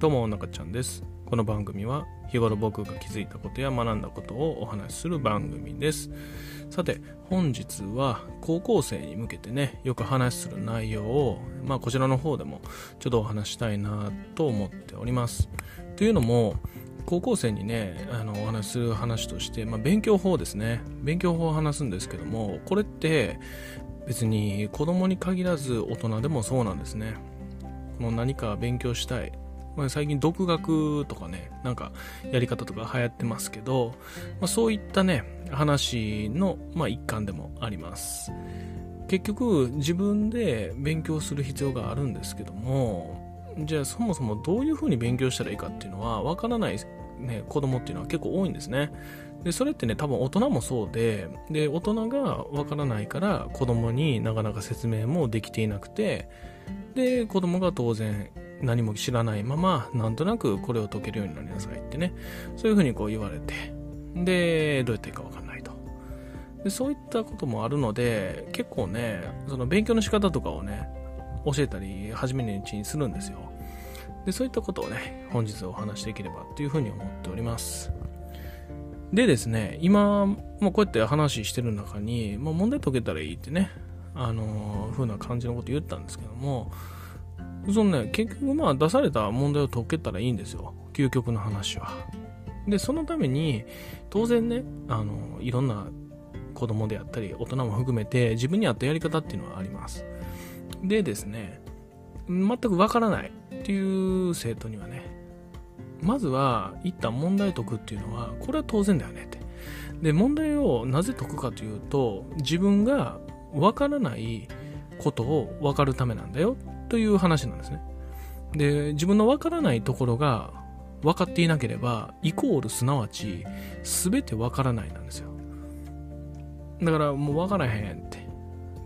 どうも中ちゃんです。この番組は日頃僕が気づいたことや学んだことをお話しする番組です。さて本日は高校生に向けてねよく話する内容をまあこちらの方でもちょっとお話したいなと思っております。というのも高校生にねあのお話しする話として、まあ、勉強法ですね。勉強法を話すんですけどもこれって別に子供に限らず大人でもそうなんですね。この何か勉強したいまあ、最近独学とかね、なんかやり方とか流行ってますけど、まあ、そういったね、話の、まあ、一環でもあります。結局、自分で勉強する必要があるんですけども、じゃあそもそもどういうふうに勉強したらいいかっていうのは、わからない、ね、子供っていうのは結構多いんですね。で、それってね、多分大人もそうで、で、大人がわからないから子供になかなか説明もできていなくて、で、子供が当然何も知らないまま、なんとなくこれを解けるようになりなさいってね、そういうふうにこう言われて、で、どうやっていいかわかんないと。で、そういったこともあるので、結構ね、その勉強の仕方とかをね、教えたり、初めのうちにするんですよ。で、そういったことをね、本日お話しできればというふうに思っております。でですね、今、もうこうやって話してる中に、もう問題解けたらいいってね、あのー、風な感じのこと言ったんですけども、そのね、結局まあ出された問題を解けたらいいんですよ。究極の話は。で、そのために、当然ね、あの、いろんな子供であったり、大人も含めて、自分に合ったやり方っていうのはあります。でですね、全くわからないっていう生徒にはね、まずは、一旦問題解くっていうのは、これは当然だよねって。で、問題をなぜ解くかというと、自分がわからないことを分かるためなんだよという話なんですね。で、自分のわからないところが分かっていなければ、イコールすなわち、全てわからないなんですよ。だからもう分からへんって。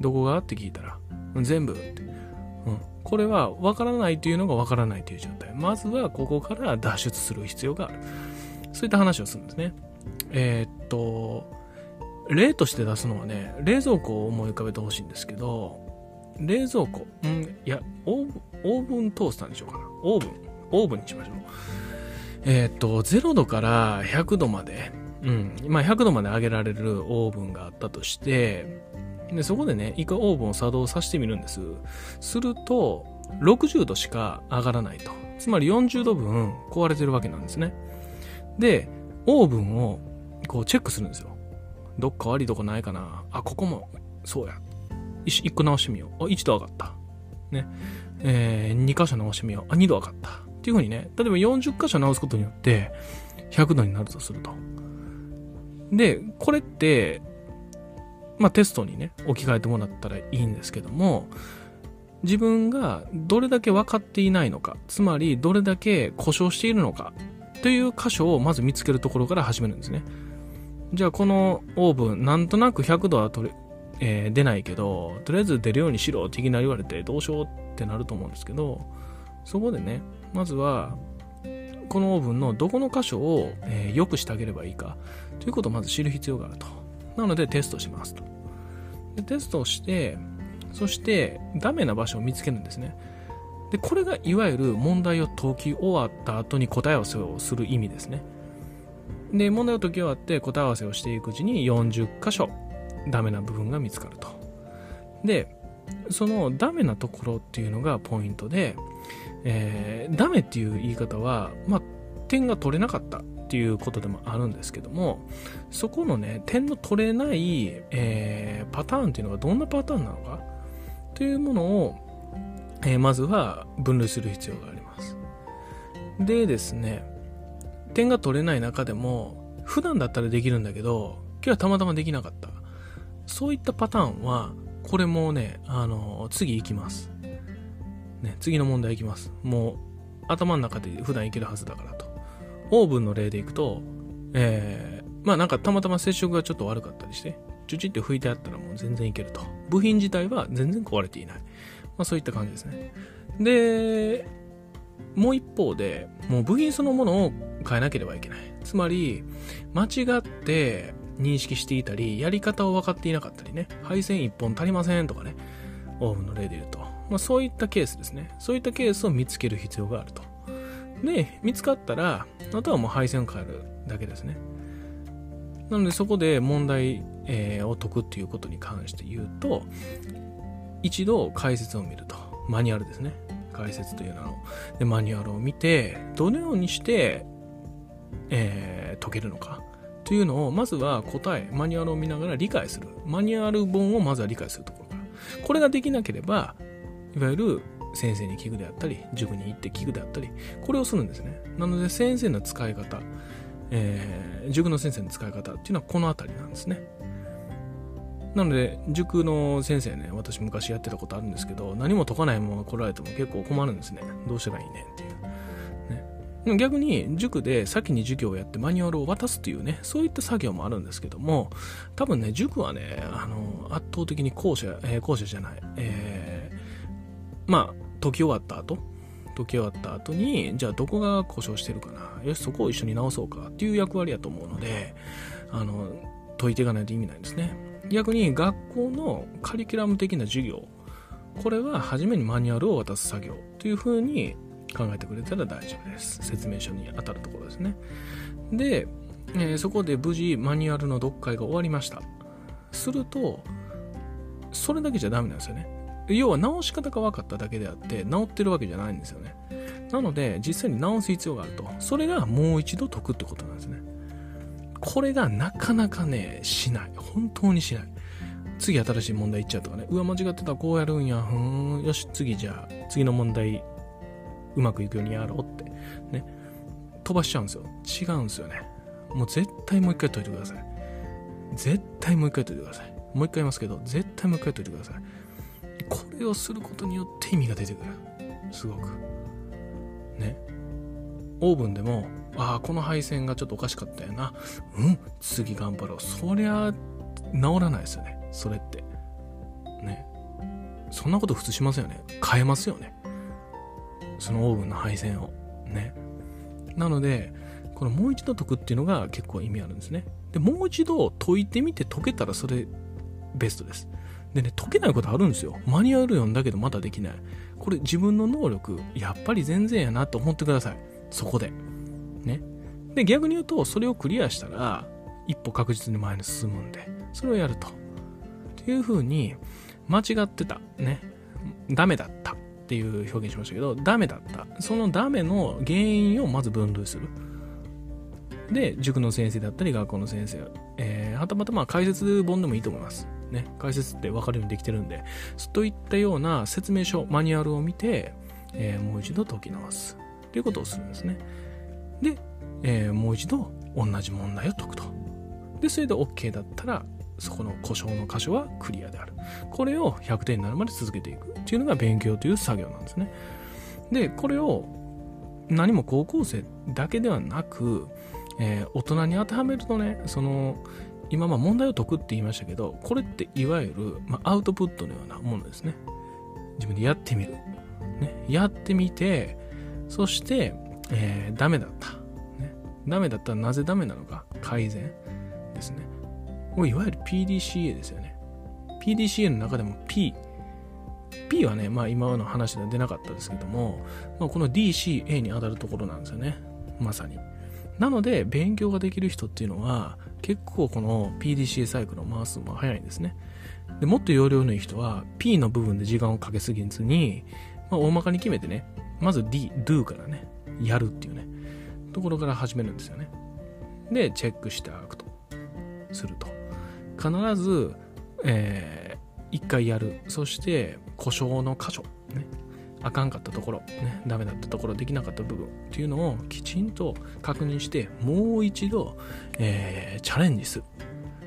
どこがって聞いたら、全部って。うん。これは分からないというのが分からないという状態。まずはここから脱出する必要がある。そういった話をするんですね。えー、っと、例として出すのはね、冷蔵庫を思い浮かべてほしいんですけど、冷蔵庫、うん、いや、オーブン、オーブントースターにしようかな。オーブン、オーブンにしましょう。えー、っと、0度から100度まで、うん、まあ100度まで上げられるオーブンがあったとして、で、そこでね、一回オーブンを作動させてみるんです。すると、60度しか上がらないと。つまり40度分壊れてるわけなんですね。で、オーブンをこうチェックするんですよ。どっか悪いとこないかなあ、ここも、そうや。一個直してみよう。あ、1度上がった。ね。えー、2箇所直してみよう。あ、2度上がった。っていう風にね、例えば40箇所直すことによって、100度になるとすると。で、これって、まあ、テストにね、置き換えてもらったらいいんですけども、自分がどれだけ分かっていないのか、つまりどれだけ故障しているのか、という箇所をまず見つけるところから始めるんですね。じゃあこのオーブン、なんとなく100度は取れ、えー、出ないけど、とりあえず出るようにしろっていきなり言われてどうしようってなると思うんですけど、そこでね、まずは、このオーブンのどこの箇所を、えー、良くしてあげればいいかということをまず知る必要があると。なのでテストしますと。でテストをして、そしてダメな場所を見つけるんですね。で、これがいわゆる問題を解き終わった後に答え合わせをする意味ですね。で、問題を解き終わって答え合わせをしていくうちに40箇所ダメな部分が見つかると。で、そのダメなところっていうのがポイントで、えー、ダメっていう言い方は、まあ、点が取れなかったっていうことでもあるんですけども、そこのね、点の取れない、えー、パターンっていうのがどんなパターンなのか？というものを、えー、まずは分類する必要があります。でですね、点が取れない中でも、普段だったらできるんだけど、今日はたまたまできなかった。そういったパターンは、これもね、あの、次行きます。ね、次の問題行きます。もう、頭の中で普段いけるはずだからと。オーブンの例でいくと、えー、まあなんかたまたま接触がちょっと悪かったりして、チュチって拭いてあったらもう全然いけると。部品自体は全然壊れていない。まあそういった感じですね。で、もう一方で、もう部品そのものを変えなければいけない。つまり、間違って、認識していたり、やり方を分かっていなかったりね、配線1本足りませんとかね、オーブンの例で言うと。まあそういったケースですね。そういったケースを見つける必要があると。で、見つかったら、あとはもう配線を変えるだけですね。なのでそこで問題、えー、を解くっていうことに関して言うと、一度解説を見ると。マニュアルですね。解説というのを。で、マニュアルを見て、どのようにして、えー、解けるのか。というのを、まずは答え、マニュアルを見ながら理解する。マニュアル本をまずは理解するところから。これができなければ、いわゆる先生に聞くであったり、塾に行って聞くであったり、これをするんですね。なので先生の使い方、えー、塾の先生の使い方っていうのはこの辺りなんですね。なので、塾の先生ね、私昔やってたことあるんですけど、何も解かないまま来られても結構困るんですね。どうしたらいいねっていう。逆に塾で先に授業をやってマニュアルを渡すっていうね、そういった作業もあるんですけども、多分ね、塾はね、あの、圧倒的に校舎、えー、校舎じゃない、えー、まあ、解き終わった後、解き終わった後に、じゃあどこが故障してるかな。よし、そこを一緒に直そうかっていう役割やと思うので、あの、解いていかないと意味ないんですね。逆に学校のカリキュラム的な授業、これは初めにマニュアルを渡す作業というふうに考えてくれたら大丈夫です。説明書に当たるところですね。で、えー、そこで無事マニュアルの読解が終わりました。すると、それだけじゃダメなんですよね。要は直し方が分かっただけであって直ってるわけじゃないんですよね。なので実際に直す必要があると。それがもう一度解くってことなんですね。これがなかなかねしない。本当にしない。次新しい問題いっちゃうとかね。うわ間違ってた。こうやるんや。ふん。よし次じゃあ次の問題うまくいくようにやろうって。ね。飛ばしちゃうんですよ。違うんですよね。もう絶対もう一回解いてください。絶対もう一回解いてください。もう一回言いますけど絶対もう一回解いてください。これをすることによって意味が出てくる。すごく。ね。オーブンでもああこの配線がちょっとおかしかったよな。うん次頑張ろう。そりゃ治らないですよね。それって。ね。そんなこと普通しますよね。変えますよね。そのオーブンの配線をねなのでこのもう一度解くっていうのが結構意味あるんですねでもう一度解いてみて解けたらそれベストですでね、解けないことあるんですよ。マニュアル読んだけどまだできない。これ自分の能力、やっぱり全然やなと思ってください。そこで。ね。で、逆に言うと、それをクリアしたら、一歩確実に前に進むんで、それをやると。っていう風に、間違ってた。ね。ダメだったっていう表現しましたけど、ダメだった。そのダメの原因をまず分類する。で、塾の先生だったり、学校の先生、えー、はたまたまあ解説本でもいいと思います。ね、解説って分かるようにできてるんで、そういったような説明書、マニュアルを見て、えー、もう一度解き直すということをするんですね。で、えー、もう一度同じ問題を解くと。で、それで OK だったら、そこの故障の箇所はクリアである。これを100点になるまで続けていくっていうのが勉強という作業なんですね。で、これを何も高校生だけではなく、えー、大人に当てはめるとね、その今まあ問題を解くって言いましたけど、これっていわゆる、まあ、アウトプットのようなものですね。自分でやってみる。ね、やってみて、そして、えー、ダメだった。ね、ダメだったらなぜダメなのか、改善ですね。これいわゆる PDCA ですよね。PDCA の中でも P。P はね、まあ今の話では出なかったですけども、まあ、この DCA に当たるところなんですよね。まさに。なので、勉強ができる人っていうのは、結構この PDCA サイクルを回すのも早いんですね。でもっと容量のいい人は P の部分で時間をかけすぎずに、まあ、大まかに決めてね、まず D、do からね、やるっていうね、ところから始めるんですよね。で、チェックしてあくと。すると。必ず、えー、1回やる。そして、故障の箇所。ね。あかんかったところ、ね、ダメだったところ、できなかった部分っていうのをきちんと確認して、もう一度、えー、チャレンジする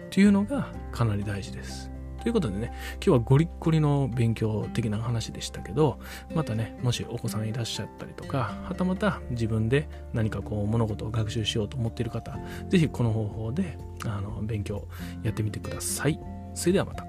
っていうのがかなり大事です。ということでね、今日はゴリッゴリの勉強的な話でしたけど、またね、もしお子さんいらっしゃったりとか、はたまた自分で何かこう物事を学習しようと思っている方、是非この方法であの勉強やってみてください。それではまた。